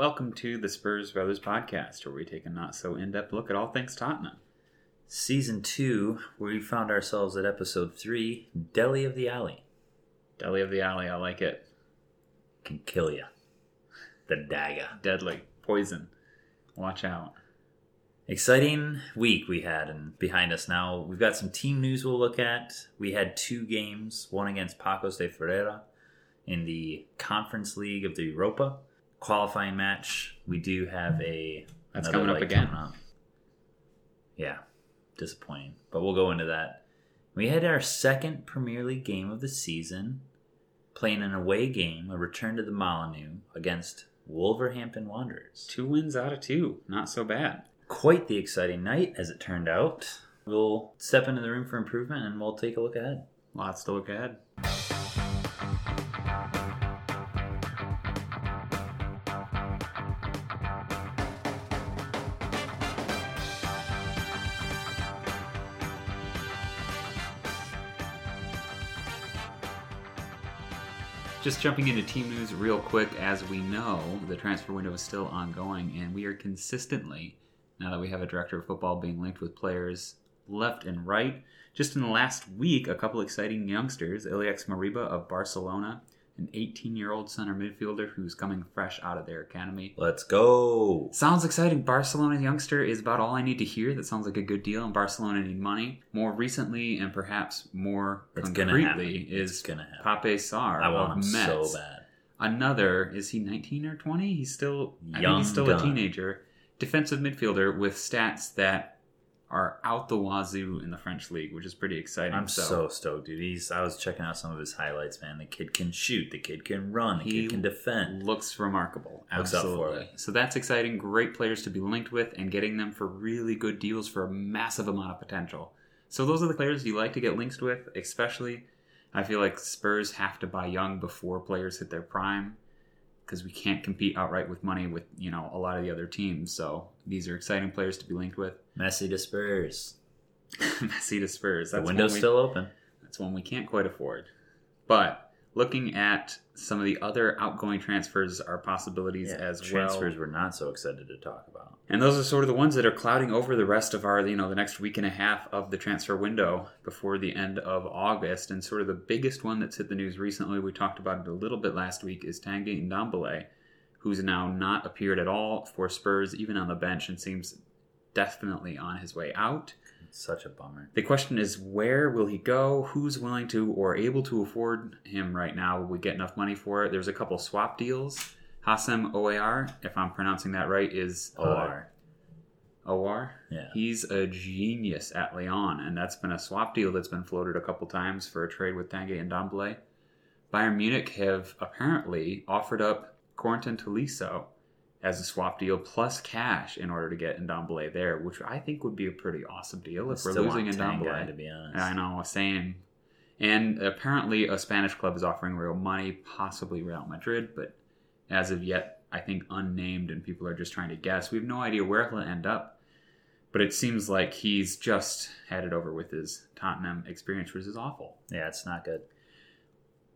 Welcome to the Spurs Brothers podcast, where we take a not so in depth look at all things Tottenham. Season 2, where we found ourselves at episode 3 Dele of the Alli. Dele of the Alli, I like it. Can kill you. The dagger. Deadly. Poison. Watch out. Exciting week we had, and behind us now, we've got some team news we'll look at. We had two games, one against Paços de Ferreira in the Conference League of the Europa qualifying match. We do have a That's coming up again. coming up. Yeah, disappointing, but we'll go into that. We had our second Premier League game of the season, playing an away game, a return to the Molineux against Wolverhampton Wanderers. Two wins out of two. Not so bad. Quite the exciting night, as it turned out. We'll step into the room for improvement and we'll take a look ahead. Lots to look ahead. Just jumping into team news real quick, as we know, the transfer window is still ongoing, and we are consistently, now that we have a director of football being linked with players left and right, just in the last week, a couple exciting youngsters, Ilaix Moriba of Barcelona, an 18 year old center midfielder who's coming fresh out of their academy. Let's go! Sounds exciting. Barcelona youngster is about all I need to hear. That sounds like a good deal, and Barcelona need money. More recently, and perhaps more It's concretely, is gonna happen. Pape Sarr I want him Metz. so bad. Another is he 19 or 20? He's still I think Young he's still gun. a teenager. Defensive midfielder with stats that are out the wazoo in the French league, which is pretty exciting. I'm so stoked, dude. He's, I was checking out some of his highlights, man. The kid can shoot, the kid can run, the He kid can defend. looks remarkable. Looks Absolutely. it. So that's exciting. Great players to be linked with and getting them for really good deals for a massive amount of potential. So those are the players you like to get linked with, especially. I feel like Spurs have to buy young before players hit their prime because we can't compete outright with money with, you know, a lot of the other teams. So these are exciting players to be linked with. Messi to Spurs. Messi to Spurs. The window's we- still open. That's one we can't quite afford. But looking at some of the other outgoing transfers are possibilities Yeah, as transfers well. we're not so excited to talk about. And those are sort of the ones that are clouding over the rest of our, you know, the next week and a half of the transfer window before the end of August. And sort of the biggest one that's hit the news recently, we talked about it a little bit last week, is Tanguy Ndombele, who's now not appeared at all for Spurs, even on the bench, and seems definitely on his way out. Such a bummer. The question is, where will he go? Who's willing to or able to afford him right now? Will we get enough money for it? There's a couple swap deals. Houssem Aouar, if I'm pronouncing that right, is uh, OR. OR. Yeah. He's a genius at Lyon, and that's been a swap deal that's been floated a couple times for a trade with Tanguy Ndombele. Bayern Munich have apparently offered up Corentin Tolisso as a swap deal plus cash in order to get Ndombele there, which I think would be a pretty awesome deal if we're losing Ndombele. to be honest. I know, same. And apparently, a Spanish club is offering real money, possibly Real Madrid, but as of yet, I think unnamed, and people are just trying to guess. We have no idea where he'll end up, but it seems like he's just had it over with his Tottenham experience, which is awful. Yeah, it's not good.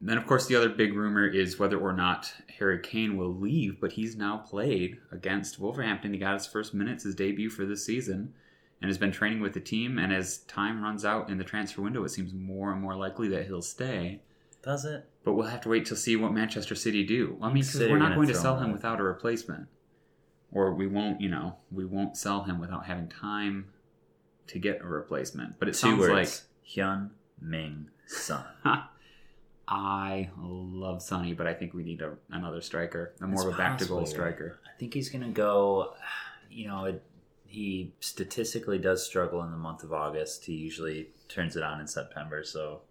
Then, of course, the other big rumor is whether or not Harry Kane will leave, but he's now played against Wolverhampton. He got his first minutes, his debut for this season, and has been training with the team. And as time runs out in the transfer window, it seems more and more likely that he'll stay. Does it? But we'll have to wait to see what Manchester City do. I mean, because we're not going to sell him him out. without a replacement, or we won't. You know, we won't sell him without having time to get a replacement. But it Two sounds words. Hyun Ming Sun. like I love Sonny, but I think we need a, another striker, a more It's of a back to goal striker. I think he's going to go. You know, it, he statistically does struggle in the month of August. He usually turns it on in September. So,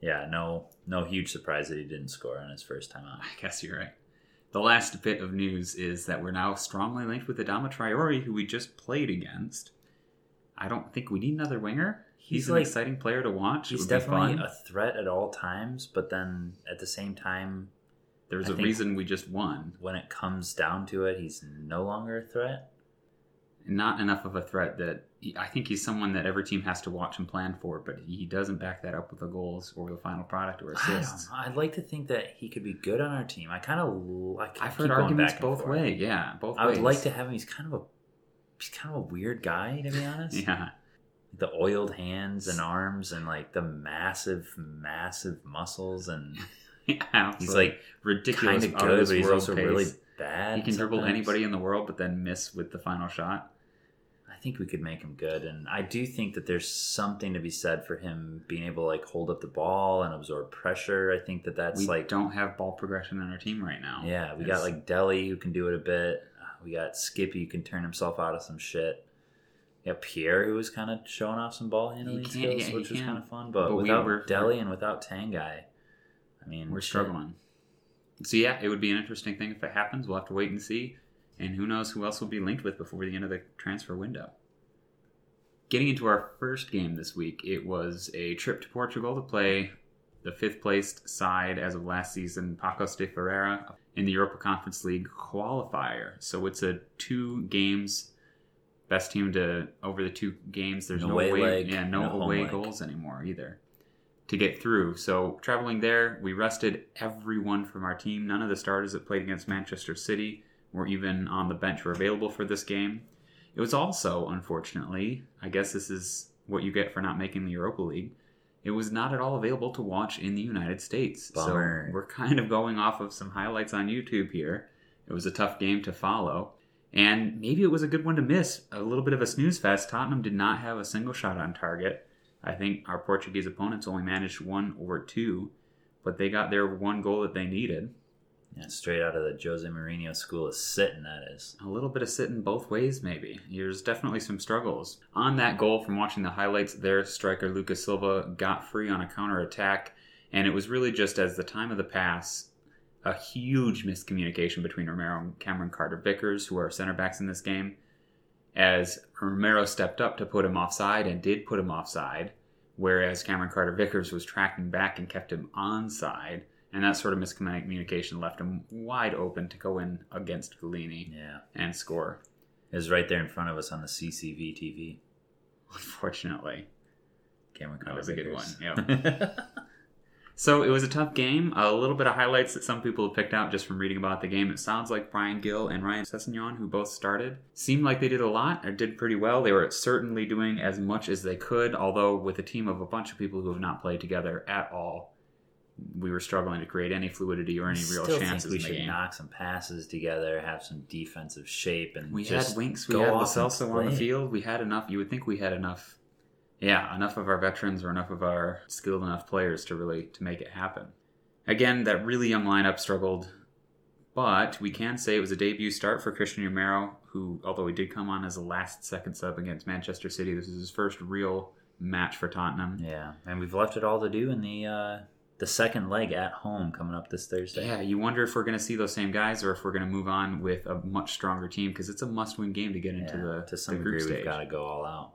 yeah, no, no huge surprise that he didn't score on his first time out. I guess you're right. The last bit of news is that we're now strongly linked with Adama Traore, who we just played against. I don't think we need another winger. He's, He's an like- exciting player to watch. He's definitely a threat at all times, but then at the same time, There's I a reason we just won. when it comes down to it, he's no longer a threat. not enough of a threat that he, I think he's someone that every team has to watch and plan for, but he doesn't back that up with the goals or the final product or assists. I'd like to think that he could be good on our team. I kind of like. I've heard arguments both ways. Yeah, both I would ways. like to have him. He's kind of a he's kind of a weird guy to be honest. Yeah, The oiled hands and arms and like the massive, massive muscles and yeah he's like ridiculous. kind of good, but he's also pace. really bad. He can dribble anybody in the world, but then miss with the final shot. I think we could make him good, and I do think that there's something to be said for him being able to like hold up the ball and absorb pressure. I think that that's we like don't have ball progression on our team right now. Yeah, we It's- got like Dele who can do it a bit. Uh, We got Skippy who can turn himself out of some shit. Yeah, Pierre who was kind of showing off some ball handling skills, yeah, which was kind of fun. But, But we without were- Dele and without Tanguy, I mean, we're shit. struggling. So yeah, it would be an interesting thing if it happens. We'll have to wait and see, and who knows who else will be linked with before the end of the transfer window. Getting into our first game this week, it was a trip to Portugal to play the fifth placed side as of last season, Paços de Ferreira, in the Europa Conference League qualifier. So it's a two games. Best team to over the two games. There's No no, away leg, yeah, no, no away leg. goals anymore either to get through. So traveling there, we rested everyone from our team. None of the starters that played against Manchester City were even on the bench were available for this game. It was also, unfortunately, I guess this is what you get for not making the Europa League. It was not at all available to watch in the United States. Bummer. So we're kind of going off of some highlights on YouTube here. It was a tough game to follow. And maybe it was a good one to miss. A little bit of a snooze fest. Tottenham did not have a single shot on target. I think our Portuguese opponents only managed one or two, but they got their one goal that they needed. Yeah, straight out of the Jose Mourinho school of sitting. That is. A little bit of sitting both ways, maybe. There's definitely some struggles. On that goal, from watching the highlights, their striker Lucas Silva got free on a counter attack, and it was really just as the time of the pass, a huge miscommunication between Romero and Cameron Carter Vickers, who are center backs in this game, as Romero stepped up to put him offside and did put him offside, whereas Cameron Carter Vickers was tracking back and kept him onside. And that sort of miscommunication left him wide open to go in against Gollini Yeah, and score. it was right there in front of us on the CCV TV. Unfortunately, Cameron Carter That was a good Vickers. one, so it was a tough game. A little bit of highlights that some people have picked out just from reading about the game. It sounds like Bryan Gil and Ryan Sessegnon, who both started, seemed like they did a lot or did pretty well. They were certainly doing as much as they could, although with a team of a bunch of people who have not played together at all, we were struggling to create any fluidity or any real Still chances think we should game. knock some passes together, have some defensive shape, and We just had Winks, we had Lo Celso on the field. We had enough. You would think we had enough. Yeah, enough of our veterans or enough of our skilled enough players to really to make it happen. Again, that really young lineup struggled, but we can say it was a debut start for Cristian Romero, who, although he did come on as a last second sub against Manchester City, this is his first real match for Tottenham. Yeah, and we've left it all to do in the uh, the second leg at home coming up this Thursday. Yeah, you wonder if we're going to see those same guys or if we're going to move on with a much stronger team because it's a must-win game to get into the to some the group degree, stage. we've got to go all out.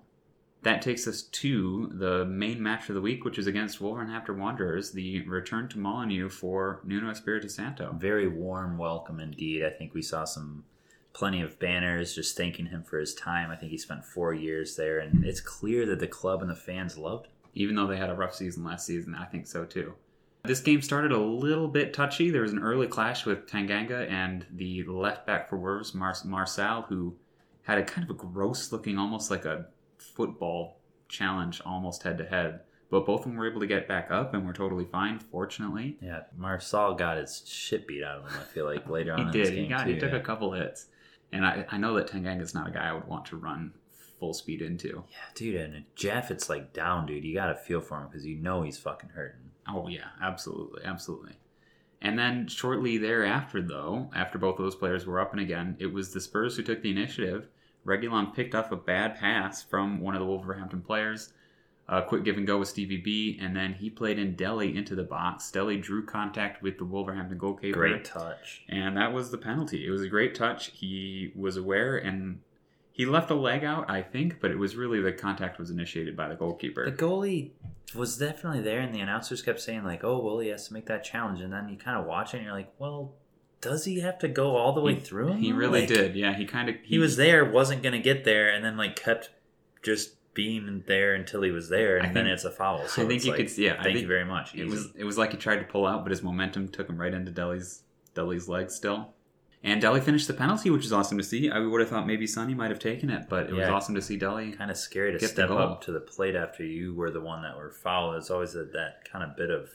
That takes us to the main match of the week, which is against Wolverhampton Wanderers, the return to Molineux for Nuno Espirito Santo. Very warm welcome indeed. I think we saw some plenty of banners just thanking him for his time. I think he spent four years there, and it's clear that the club and the fans loved him. Even though they had a rough season last season, I think so too. This game started a little bit touchy. There was an early clash with Tanganga and the left back for Wolves, Mar- Marçal, who had a kind of a gross looking, almost like a football challenge, almost head to head. But both of them were able to get back up and were totally fine, fortunately. Yeah, Marçal got his shit beat out of him. I feel like later on He in did. He got. too. He took yeah. a couple hits, and I, I know that Tanganga's not a guy I would want to run full speed into. Yeah, dude, and Jeff, it's like down, dude. You got to feel for him because you know he's fucking hurting. Oh yeah, absolutely, absolutely. And then shortly thereafter, though, after both of those players were up and again, it was the Spurs who took the initiative. Reguilon picked up a bad pass from one of the Wolverhampton players. A quick give and go with Stevie B, and then he played in Dele into the box. Dele drew contact with the Wolverhampton goalkeeper. Great touch. And that was the penalty. It was a great touch. He was aware and he left a leg out, I think, but it was really the contact was initiated by the goalkeeper. The goalie was definitely there, and the announcers kept saying like, "Oh, well, he has to make that challenge." And then you kind of watch it, and you're like, "Well, does he have to go all the way He- through? him, He really Like, did. Yeah, he kind of He was there, wasn't going to get there, and then like kept just being there until he was there, and I then it's a foul. So I think you like, could. Yeah, I thank think you very much. It Easy. was it was like he tried to pull out, but his momentum took him right into Dele's Dele's legs still. And Dele finished the penalty, which is awesome to see. I would have thought maybe Sonny might have taken it, but it was awesome to see Dele. kind of scary to step up to the plate after you were the one that were fouled. It's always a, that kind of bit of.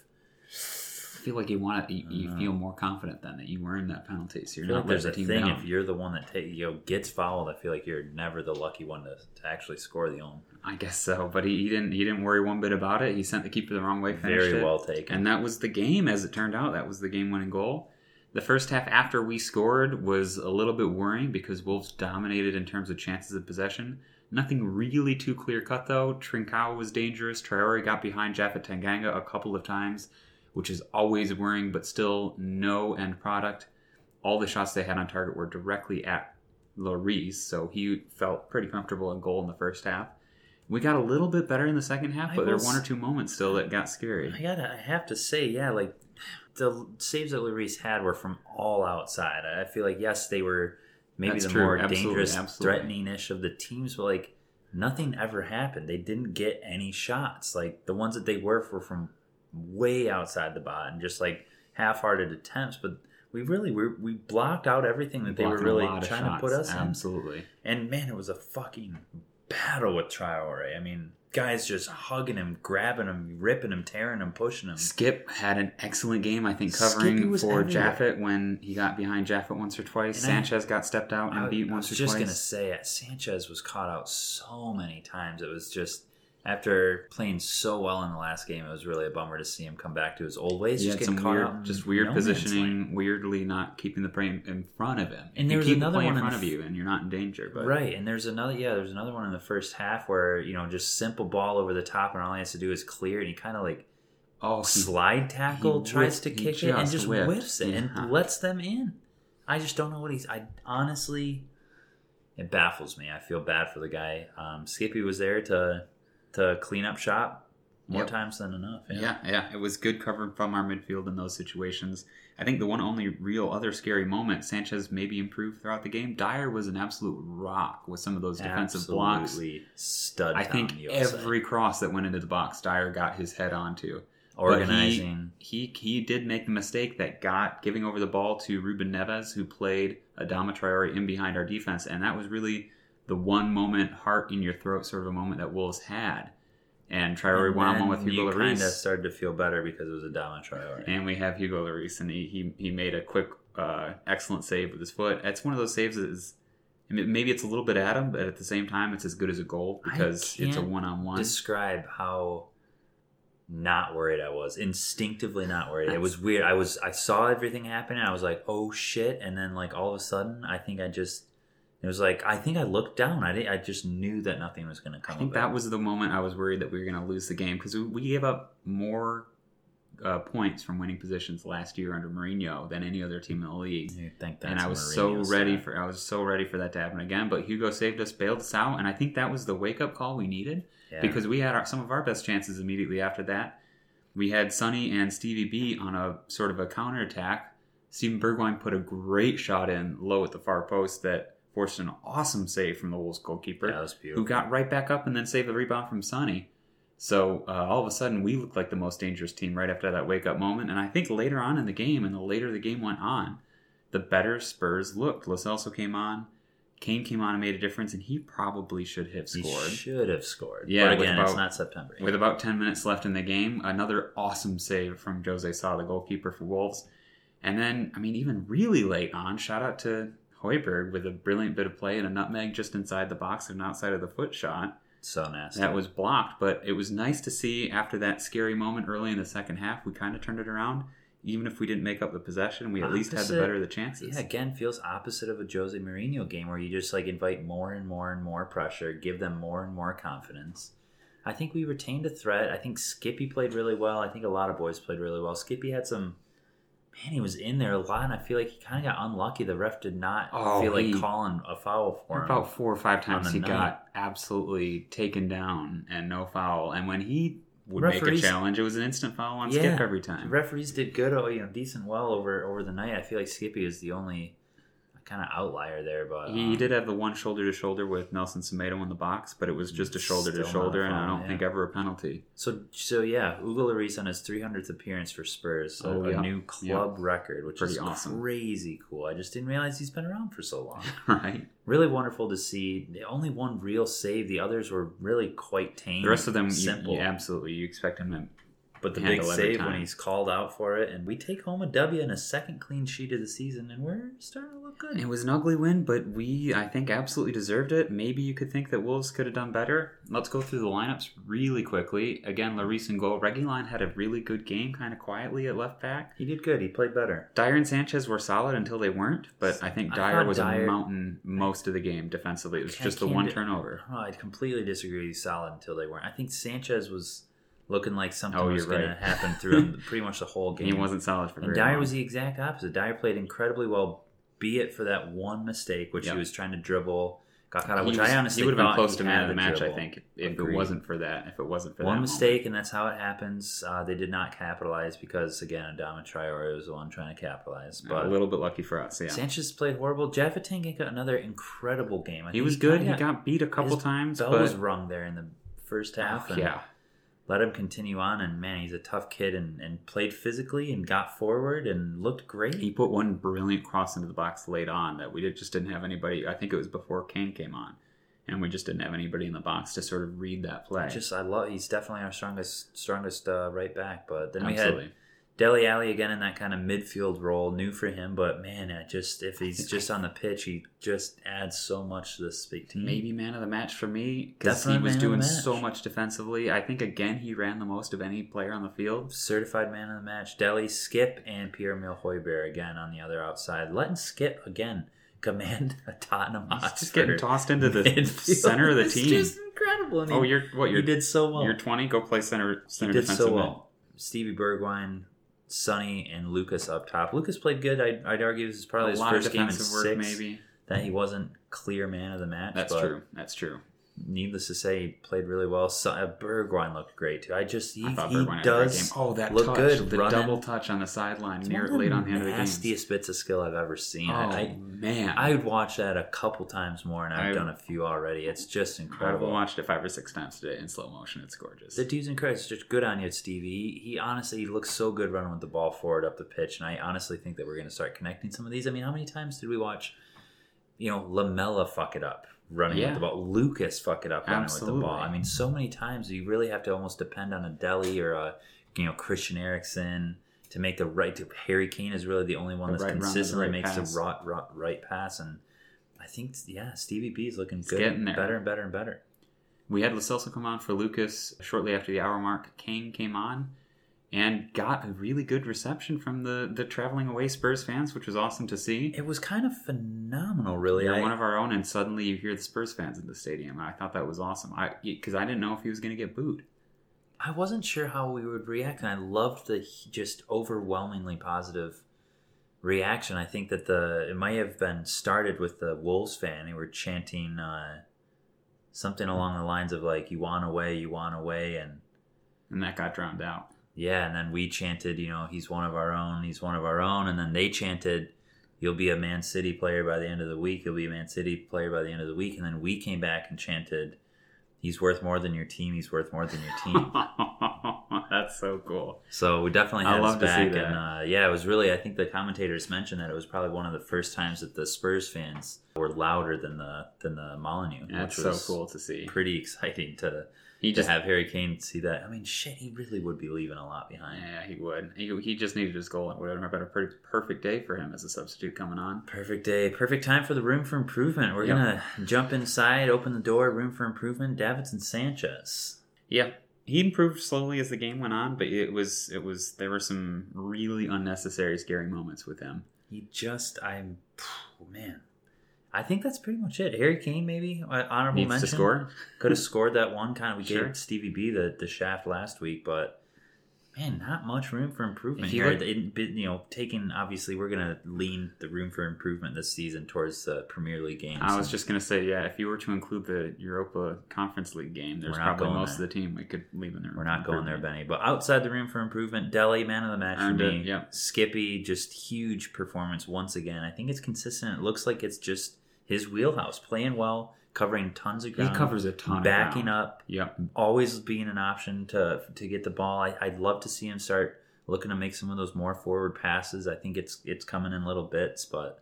Feel like you want to, you, you Mhm. feel more confident then that you earned that penalty, so you're not like there's a thing down. if you're the one that take, you know gets fouled. I feel like you're never the lucky one to, to actually score the own. I guess so, but he, he didn't he didn't worry one bit about it. He sent the keeper the wrong way, Very it. well taken. And that was the game, as it turned out. That was the game winning goal. The first half after we scored was a little bit worrying because Wolves dominated in terms of chances of possession. Nothing really too clear cut though. Trincao was dangerous. Traore got behind Japhet Tanganga a couple of times, which is always worrying, but still no end product. All the shots they had on target were directly at Lloris, so he felt pretty comfortable in goal in the first half. We got a little bit better in the second half, but there were one or two moments still that got scary. I gotta, I have to say, yeah, like the saves that Lloris had were from all outside. I feel like yes, they were maybe That's the true. more Absolutely, dangerous, absolutely. threatening-ish of the teams, but like nothing ever happened. They didn't get any shots. Like the ones that they were were from way outside the bot and just like half-hearted attempts. But we really we, we blocked out everything that they were really trying to put us in. Absolutely. And man, it was a fucking battle with Traore. I mean, guys just hugging him, grabbing him, ripping him, tearing him, pushing him. Skip had an excellent game, I think, covering for. Japhet when he got behind Japhet once or twice. And I- Sanchez got stepped out and I, beat I once was or just twice. gonna say, uh, Sanchez was caught out so many times. It was just after playing so well in the last game, it was really a bummer to see him come back to his old ways. He just some weird, just weird no positioning, weirdly not keeping the play in front of him. And you there was another the one in front of you, and you're not in danger. But Right, and there's another yeah, there's another one in the first half where you know just simple ball over the top, and all he has to do is clear, and he kind of like oh, slide tackle, tries to kick it, and just just whipped. whiffs it Yeah. and lets them in. I just don't know what he's. I honestly, it baffles me. I feel bad for the guy. Um, Skippy was there to to clean up shop more Yep. times than enough. Yeah, yeah, it was good cover from our midfield in those situations. I think the one only real other scary moment, Sanchez maybe improved throughout the game. Dier was an absolute rock with some of those defensive blocks. Absolutely stud. I think every cross that went into the box, Dier got his head onto. organizing. He he did make the mistake that got giving over the ball to Ruben Neves, who played Adama Traore in behind our defense, and that was really the one moment, heart in your throat sort of a moment that Wolves had. And Traore went one with Hugo you kind of started to feel better because it was a Dama Traore. and we have Hugo Lloris, and he he, he made a quick, uh, excellent save with his foot. It's one of those saves that is. Maybe it's a little bit at him, but at the same time, it's as good as a goal because it's a one-on-one. describe how not worried I was. Instinctively not worried. It was weird. I was I saw everything happen and I was like, "Oh shit." And then like all of a sudden, I think I just it was like I think I looked down. I I just knew that nothing was going to come I think that was the moment I was worried that we were going to lose the game because we, we gave up more uh, points from winning positions last year under Mourinho than any other team in the league. You think that's and I was Mourinho's so ready for I was so ready for that to happen again. But Hugo saved us, bailed us out, and I think that was the wake up call we needed Yeah. because we had our, some of our best chances immediately after that. We had Sonny and Stevie B on a sort of a counter attack. Steven Bergwijn put a great shot in low at the far post that forced an awesome save from the Wolves goalkeeper Yeah, that was beautiful. who got right back up and then saved the rebound from Sonny. So uh, all of a sudden, we looked like the most dangerous team right after that wake up moment. And I think later on in the game, and the later the game went on, the better Spurs looked. Lo Celso came on, Kane came on and made a difference, and he probably should have He scored. should have scored. Yeah, but again, it's not September. With about 10 minutes left in the game, another awesome save from Jose Sa, the goalkeeper for Wolves. And then, I mean, even really late on, shout out to Højbjerg with a brilliant bit of play and a nutmeg just inside the box and outside of the foot shot. so nasty. That was blocked, but it was nice to see after that scary moment early in the second half, we kind of turned it around. Even if we didn't make up the possession, we at least had the better of the chances. Yeah, again, feels opposite of a Jose Mourinho game where you just like invite more and more and more pressure, give them more and more confidence. I think we retained a threat. I think Skippy played really well. I think a lot of boys played really well. Skippy had some. Man, he was in there a lot, and I feel like he kind of got unlucky. The ref did not Oh, feel like he- calling a foul for him. About four or five times he night. got absolutely taken down and no foul. And when he would make a challenge, it was an instant foul on Yeah. Skip every time. referees did good, oh, you know, decent well over over the night. I feel like Skippy is the only kind of outlier there, but He um, did have the one shoulder to shoulder with Nelson Semedo in the box, but it was just a shoulder to Still not a shoulder, and I don't yeah. think ever a penalty. So so yeah, Hugo Lloris on his 300th appearance for Spurs, so Oh, a yeah. new club record, which Pretty is awesome. crazy cool. I just didn't realize he's been around for so long. right? really wonderful to see. The only one real save. The others were really quite tame. The rest of them, you, simple. you absolutely you expect him to. But the big save when he's called out for it, and we take home a W and a second clean sheet of the season, and we're starting to look good. It was an ugly win, but we, I think, absolutely deserved it. Maybe you could think that Wolves could have done better. Let's go through the lineups really quickly. Again, Lloris and goal. Reguilon had a really good game, kind of quietly at left back. He did good. He played better. Dier and Sanchez were solid until they weren't, but I think I Dier was Dier- a mountain most of the game defensively. It was I just the one d- turnover. Oh, I completely disagree. Solid until they weren't. I think Sanchez was looking like something Oh, was going right. to happen through pretty much the whole game. He wasn't solid for And Dier long. was the exact opposite. Dier played incredibly well, be it for that one mistake, which Yep. he was trying to dribble, got caught out, which was- I honestly he would have been close to man of the match. I think if Agreed. it wasn't for that, if it wasn't for that, one mistake, and that's how it happens. Uh, they did not capitalize because again, Adama Traore was the one trying to capitalize. But a little bit lucky for us. Yeah, Sanchez played horrible. Jeff Tanganga got another incredible game. I he was good. He got beat a couple times, bell but was rung there in the first half. Oh, and yeah, let him continue on. And man, he's a tough kid and, and played physically and got forward and looked great. he put one brilliant cross into the box late on that we did, just didn't have anybody. I think it was before Kane came on, and we just didn't have anybody in the box to sort of read that play. Just I love. He's definitely our strongest strongest uh, right back. But then we had Dele Alli again in that kind of midfield role, new for him. But man, I just if he's just on the pitch, he just adds so much to this team. Maybe man of the match for me because he was man of the doing so much defensively. I think again he ran the most of any player on the field. certified man of the match. Dele, Skip, and Pierre Emile Højbjerg again on the other outside. Letting Skip again command a Tottenham Hotspur. just getting tossed into the midfield. center of the It's team. just incredible. He, oh, you're what? You're did so well. You're 20. Go play center he center did defensive so mid. well. Stevie Bergwijn, Sonny, and Lucas up top. Lucas played good. I'd, I'd argue this is probably a his lot of first game in defensive work, six. maybe. That he wasn't clear man of the match. That's but true. That's true. Needless to say, he played really well. So, uh, Bergwijn looked great too. I just he, I thought he Bergwijn had a great does. Oh, that look touch, good the running. double touch on the sideline It's near late on the end of the game. nastiest bits of skill I've ever seen. Oh I, man, I I would watch that a couple times more, and I've I- done a few already. It's just incredible. I've watched it five or six times today in slow motion. It's gorgeous. The dude's incredible. It's just good on you, Stevie. He, he honestly he looks so good running with the ball forward up the pitch, and I honestly think that we're going to start connecting some of these. I mean, how many times did we watch, you know, Lamela fuck it up running Yeah. with the ball, Lucas fuck it up running with the Absolutely. ball? I mean, so many times you really have to almost depend on a Dele or a you know Christian Eriksen to make the right. To, Harry Kane is really the only one that's right and the consistently right makes pass. the right, right, right pass, and I think yeah, Stevie B is looking good, getting there. better and better and better. We had Lo Celso come on for Lucas shortly after the hour mark. Kane came on and got a really good reception from the, the traveling away Spurs fans, which was awesome to see. It was kind of phenomenal, really. You're I- one of our own, and suddenly you hear the Spurs fans in the stadium. I thought that was awesome. I because I didn't know if he was going to get booed. I wasn't sure how we would react, and I loved the just overwhelmingly positive reaction. I think that the it might have been started with the Wolves fan They were chanting uh, something along the lines of like "You want away, you want away," and and that got drowned out. Yeah, and then we chanted, you know, "He's one of our own, he's one of our own," and then they chanted. You'll be a Man City player by the end of the week. You'll be a Man City player by the end of the week. And then we came back and chanted, He's worth more than your team. He's worth more than your team. That's so cool. So we definitely I had love his to see back, that. and uh, yeah, it was really. I think the commentators mentioned that it was probably one of the first times that the Spurs fans were louder than the than the Molineux, That's which so cool to see. pretty exciting to He to just have Harry Kane see that. I mean, shit, he really would be leaving a lot behind. Yeah, he would. He, he just needed his goal. It would have been a pretty perfect day for him as a substitute coming on. Perfect day, perfect time for the room for improvement. We're Yep. gonna jump inside, open the door, room for improvement. Davinson Sanchez. Yeah, he improved slowly as the game went on, but it was it was there were some really unnecessary scary moments with him. He just, I'm, man. I think that's pretty much it. Harry Kane, maybe uh, honorable Needs mention. to score. Could have scored that one. Kind of, we Sure. gave Stevie B the, the shaft last week, but Man, not much room for improvement here. look- It- it- you know, taking obviously we're gonna lean the room for improvement this season towards the Premier League games. I was just gonna say, yeah, if you were to include the Europa Conference League game, there's probably most there. of the team we could leave in there. We're not going there, Benny. But outside the room for improvement, Dele, man of the match Earned for it, me. yeah. Skippy, just huge performance once again. I think it's consistent. It looks like it's just his wheelhouse, playing well, covering tons of ground. He covers a ton. backing up, Yep. always being an option to to get the ball. I, I'd love to see him start looking to make some of those more forward passes. I think it's it's coming in little bits, but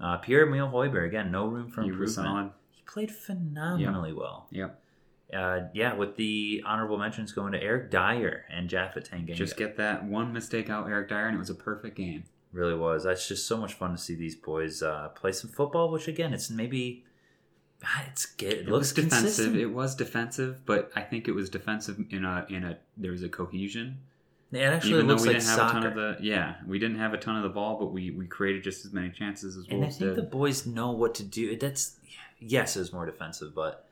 uh, Pierre Emile Højbjerg again, no room for improvement. He played phenomenally well. Yep. Uh, yeah, with the honorable mentions going to Eric Dier and Japhet Tanganga. Just get that one mistake out, Eric Dier, and it was a perfect game. Really was. That's just so much fun to see these boys uh, play some football. Which again, it's maybe ah, it's good. It, It looks defensive. consistent. It was defensive, but I think it was defensive in a in a there was a cohesion. it actually Even though looks we like didn't have soccer. a ton of the yeah, we didn't have a ton of the ball, but we we created just as many chances as and I think did. the boys know what to do. That's yes, it was more defensive, but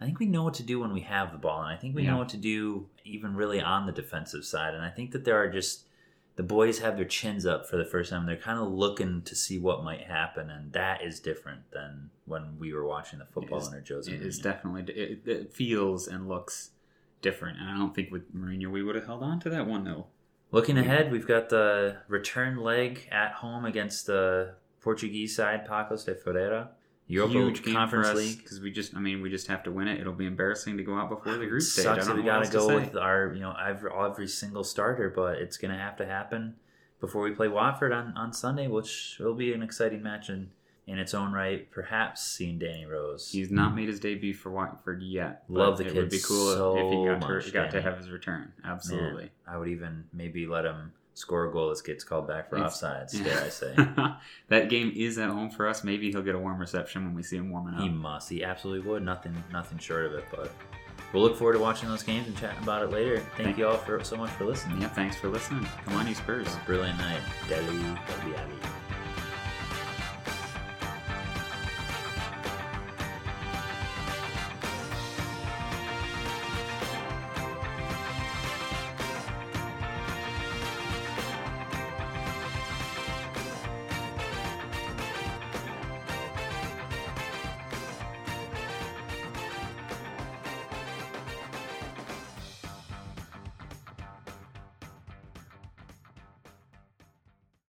I think we know what to do when we have the ball, and I think we Yeah. know what to do even really on the defensive side. And I think that there are just the boys have their chins up for the first time. They're kind of looking to see what might happen, and that is different than when we were watching the football is- under Jose. It is definitely it, it feels and looks different, and I don't think with Mourinho we would have held on to that one 0 Looking ahead, we've got the return leg at home against the Portuguese side, Paços de Ferreira. Europa Huge Conference League. because we just I mean we just have to win it. It'll be embarrassing to go out before the group stage. Sucks I that we got to go with our, you know, every, every single starter, but it's going to have to happen before we play Watford on, on Sunday, which will be an exciting match in, in its own right. Perhaps seeing Danny Rose. He's not made his debut for Watford yet. Love the kids. It would be cool so if he got, to, got to have his return. Absolutely. I would even maybe let him score a goal that gets called back for It's- offsides, dare I say. that game is at home for us. Maybe he'll get a warm reception when we see him warming up. He must. He absolutely would. Nothing, nothing short of it. But we'll look forward to watching those games and chatting about it later. Thank Thank- you all for so much for listening. Yeah, thanks for listening. Come on, you Spurs. Brilliant night, Dele, Dele.